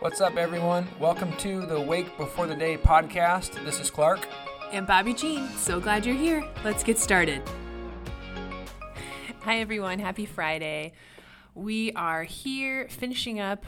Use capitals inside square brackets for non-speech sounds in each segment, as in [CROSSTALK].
What's up, everyone? Welcome to the Wake Before the Day podcast. This is Clark. And Bobbie Jean. So glad you're here. Let's get started. Hi, everyone. Happy Friday. We are here finishing up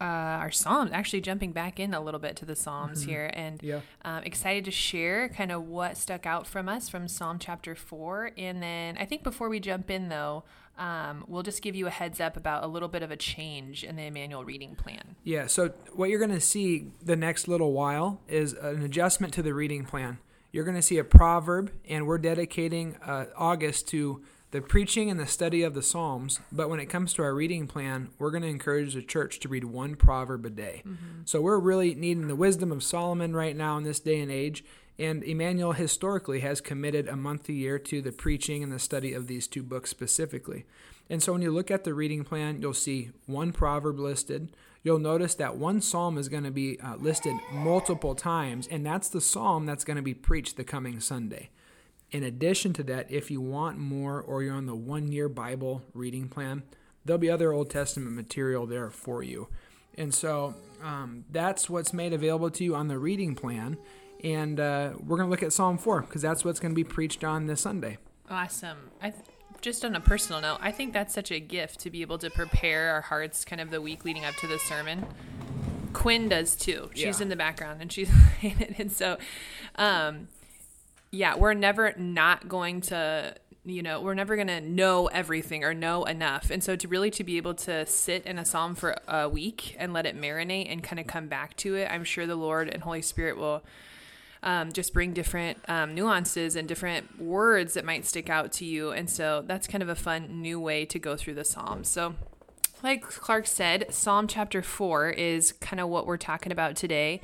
uh, our Psalms, actually jumping back in a little bit to the Psalms mm-hmm. here, and yeah. um, excited to share kind of what stuck out from us from Psalm chapter 4. And then I think before we jump in, though, um, we'll just give you a heads up about a little bit of a change in the Emmanuel reading plan. Yeah, so what you're going to see the next little while is an adjustment to the reading plan. You're going to see a proverb, and we're dedicating uh, August to the preaching and the study of the Psalms. But when it comes to our reading plan, we're going to encourage the church to read one proverb a day. Mm-hmm. So we're really needing the wisdom of Solomon right now in this day and age. And Emmanuel historically has committed a month a year to the preaching and the study of these two books specifically. And so when you look at the reading plan, you'll see one proverb listed. You'll notice that one psalm is going to be uh, listed multiple times, and that's the psalm that's going to be preached the coming Sunday. In addition to that, if you want more or you're on the one year Bible reading plan, there'll be other Old Testament material there for you. And so um, that's what's made available to you on the reading plan. And uh, we're going to look at Psalm 4 because that's what's going to be preached on this Sunday. Awesome. I th- just on a personal note, I think that's such a gift to be able to prepare our hearts kind of the week leading up to the sermon. Quinn does too. She's yeah. in the background and she's [LAUGHS] and so um, yeah, we're never not going to you know we're never going to know everything or know enough and so to really to be able to sit in a psalm for a week and let it marinate and kind of come back to it i'm sure the lord and holy spirit will um, just bring different um, nuances and different words that might stick out to you. And so that's kind of a fun new way to go through the psalms. So like clark said psalm chapter 4 is kind of what we're talking about today.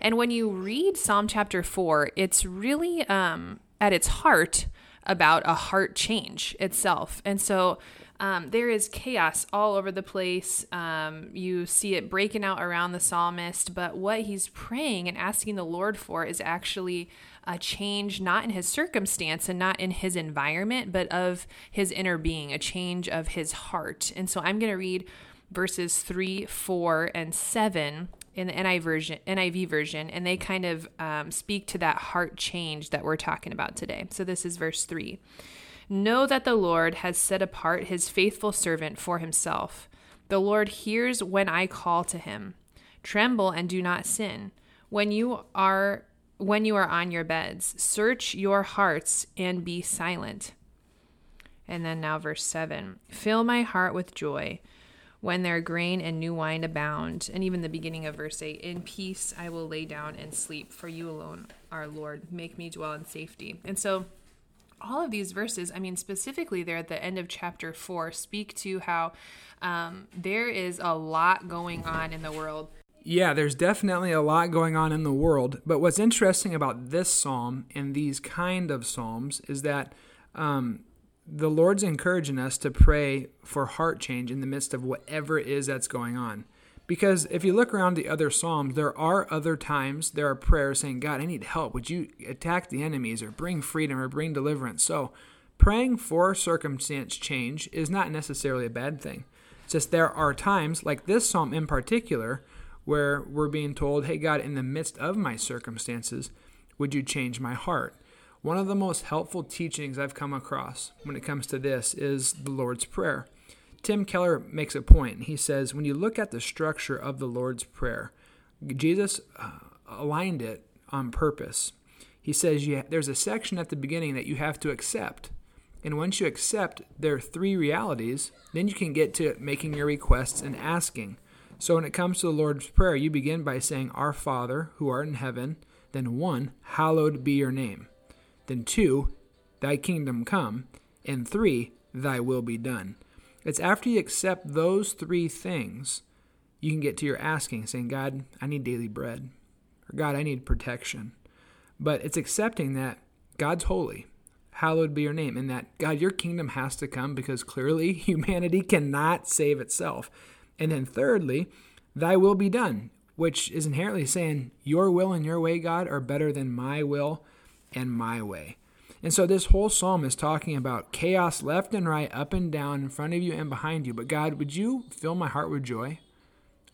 And when you read Psalm chapter 4, it's really um, at its heart about a heart change itself. And so um, there is chaos all over the place. Um, you see it breaking out around the psalmist, but what he's praying and asking the Lord for is actually a change not in his circumstance and not in his environment, but of his inner being, a change of his heart. And so I'm going to read verses 3, 4, and 7 in the NIV version, NIV version, and they kind of um, speak to that heart change that we're talking about today. So this is verse three. Know that the Lord has set apart his faithful servant for himself. The Lord hears when I call to him. Tremble and do not sin. When you are when you are on your beds, search your hearts and be silent. And then now verse 7. Fill my heart with joy when their grain and new wine abound. And even the beginning of verse 8 In peace I will lay down and sleep, for you alone, our Lord, make me dwell in safety. And so, all of these verses, I mean, specifically there at the end of chapter 4, speak to how um, there is a lot going on in the world. Yeah, there's definitely a lot going on in the world. But what's interesting about this psalm and these kind of psalms is that um, the Lord's encouraging us to pray for heart change in the midst of whatever it is that's going on. Because if you look around the other Psalms, there are other times there are prayers saying, God, I need help. Would you attack the enemies or bring freedom or bring deliverance? So praying for circumstance change is not necessarily a bad thing. It's just there are times, like this Psalm in particular, where we're being told, Hey, God, in the midst of my circumstances, would you change my heart? One of the most helpful teachings I've come across when it comes to this is the Lord's Prayer. Tim Keller makes a point. He says, when you look at the structure of the Lord's Prayer, Jesus uh, aligned it on purpose. He says there's a section at the beginning that you have to accept. And once you accept there are three realities, then you can get to making your requests and asking. So when it comes to the Lord's Prayer, you begin by saying, Our Father, who art in heaven, then one, hallowed be your name. Then two, thy kingdom come. And three, thy will be done. It's after you accept those three things, you can get to your asking, saying, God, I need daily bread. Or God, I need protection. But it's accepting that God's holy. Hallowed be your name. And that, God, your kingdom has to come because clearly [LAUGHS] humanity cannot save itself. And then thirdly, thy will be done, which is inherently saying, Your will and your way, God, are better than my will and my way. And so this whole psalm is talking about chaos left and right, up and down, in front of you and behind you. But God, would you fill my heart with joy?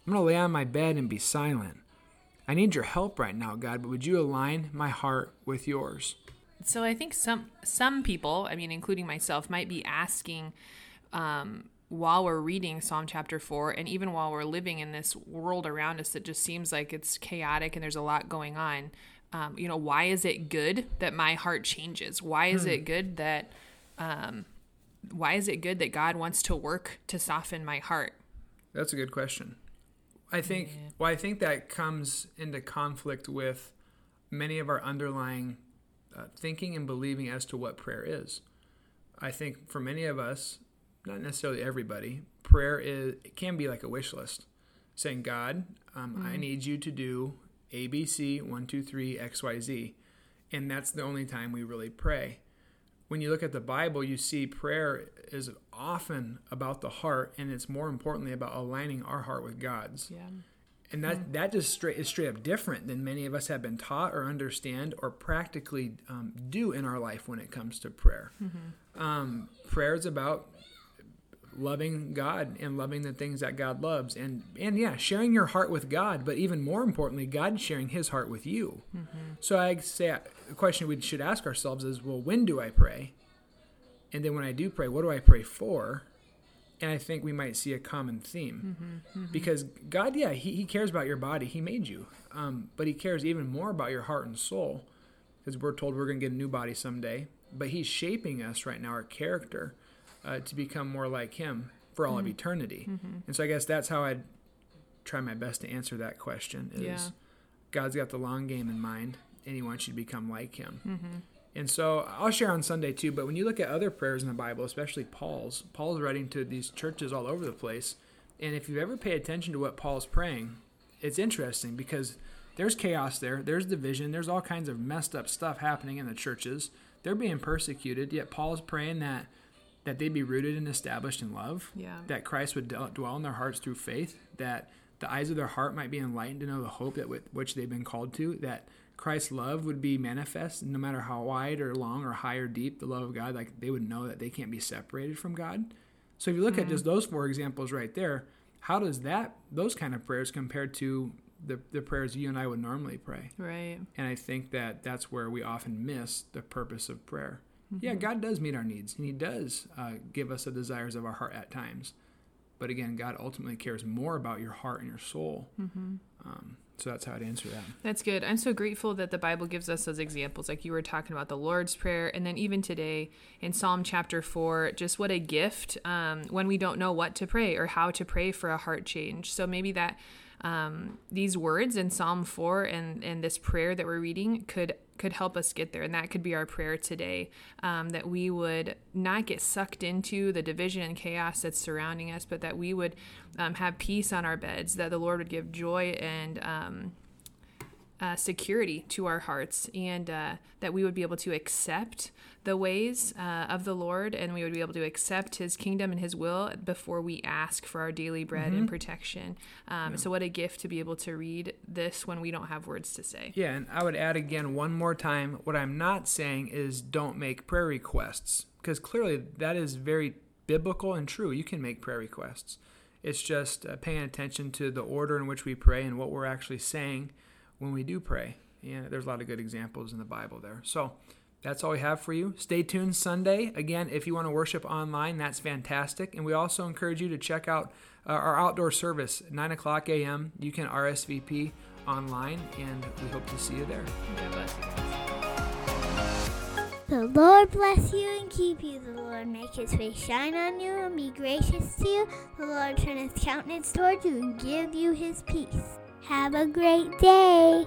I'm going to lay on my bed and be silent. I need your help right now, God, but would you align my heart with yours? So I think some some people, I mean, including myself, might be asking um, while we're reading Psalm chapter four, and even while we're living in this world around us that just seems like it's chaotic and there's a lot going on. Um, you know, why is it good that my heart changes? Why is hmm. it good that um, why is it good that God wants to work to soften my heart? That's a good question. I think yeah. well, I think that comes into conflict with many of our underlying uh, thinking and believing as to what prayer is. I think for many of us, not necessarily everybody, prayer is it can be like a wish list, saying, "God, um, mm-hmm. I need you to do A, B, C, one, two, three, X, Y, Z," and that's the only time we really pray. When you look at the Bible, you see prayer is often about the heart, and it's more importantly about aligning our heart with God's. Yeah and that mm. that just straight is straight up different than many of us have been taught or understand or practically um, do in our life when it comes to prayer. Mm-hmm. Um, prayer is about loving God and loving the things that God loves, and and yeah, sharing your heart with God, but even more importantly, God sharing His heart with you. Mm-hmm. So I say the question we should ask ourselves is, well, when do I pray? And then when I do pray, what do I pray for? and I think we might see a common theme mm-hmm, mm-hmm. because God, yeah, he, he cares about your body. He made you, um, but He cares even more about your heart and soul because we're told we're going to get a new body someday. But He's shaping us right now, our character, uh, to become more like Him for all mm-hmm. of eternity. Mm-hmm. And so I guess that's how I'd try my best to answer that question: is yeah. God's got the long game in mind, and He wants you to become like Him. Mm-hmm. And so I'll share on Sunday too, but when you look at other prayers in the Bible, especially Paul's, Paul's writing to these churches all over the place. And if you ever pay attention to what Paul's praying, it's interesting because there's chaos there, there's division, there's all kinds of messed up stuff happening in the churches. They're being persecuted, yet Paul's praying that that they'd be rooted and established in love, yeah. that Christ would dwell in their hearts through faith, that the eyes of their heart might be enlightened to know the hope that with which they've been called to, that Christ's love would be manifest, no matter how wide or long or high or deep the love of God, like they would know that they can't be separated from God. So if you look mm-hmm. at just those four examples right there, how does that those kind of prayers compare to the, the prayers you and I would normally pray? Right. And I think that that's where we often miss the purpose of prayer. Mm-hmm. Yeah, God does meet our needs, and He does uh, give us the desires of our heart at times. But again, God ultimately cares more about your heart and your soul. Mm-hmm. Um, so that's how I'd answer that. That's good. I'm so grateful that the Bible gives us those examples. Like you were talking about the Lord's Prayer, and then even today in Psalm chapter 4, just what a gift um, when we don't know what to pray or how to pray for a heart change. So maybe that um, these words in Psalm 4 and, and this prayer that we're reading could could help us get there. And that could be our prayer today um, that we would not get sucked into the division and chaos that's surrounding us, but that we would um, have peace on our beds, that the Lord would give joy and um, uh, security to our hearts, and uh, that we would be able to accept the ways uh, of the Lord and we would be able to accept His kingdom and His will before we ask for our daily bread mm-hmm. and protection. Um, yeah. So, what a gift to be able to read this when we don't have words to say. Yeah, and I would add again one more time what I'm not saying is don't make prayer requests because clearly that is very biblical and true. You can make prayer requests. It's just uh, paying attention to the order in which we pray and what we're actually saying when we do pray. Yeah, there's a lot of good examples in the Bible there. So, that's all we have for you. Stay tuned Sunday. Again, if you want to worship online, that's fantastic. And we also encourage you to check out uh, our outdoor service, 9 o'clock a.m. You can RSVP online, and we hope to see you there. The Lord bless you and keep you. The Lord make his face shine on you and be gracious to you. The Lord turn his countenance toward you and give you his peace. Have a great day.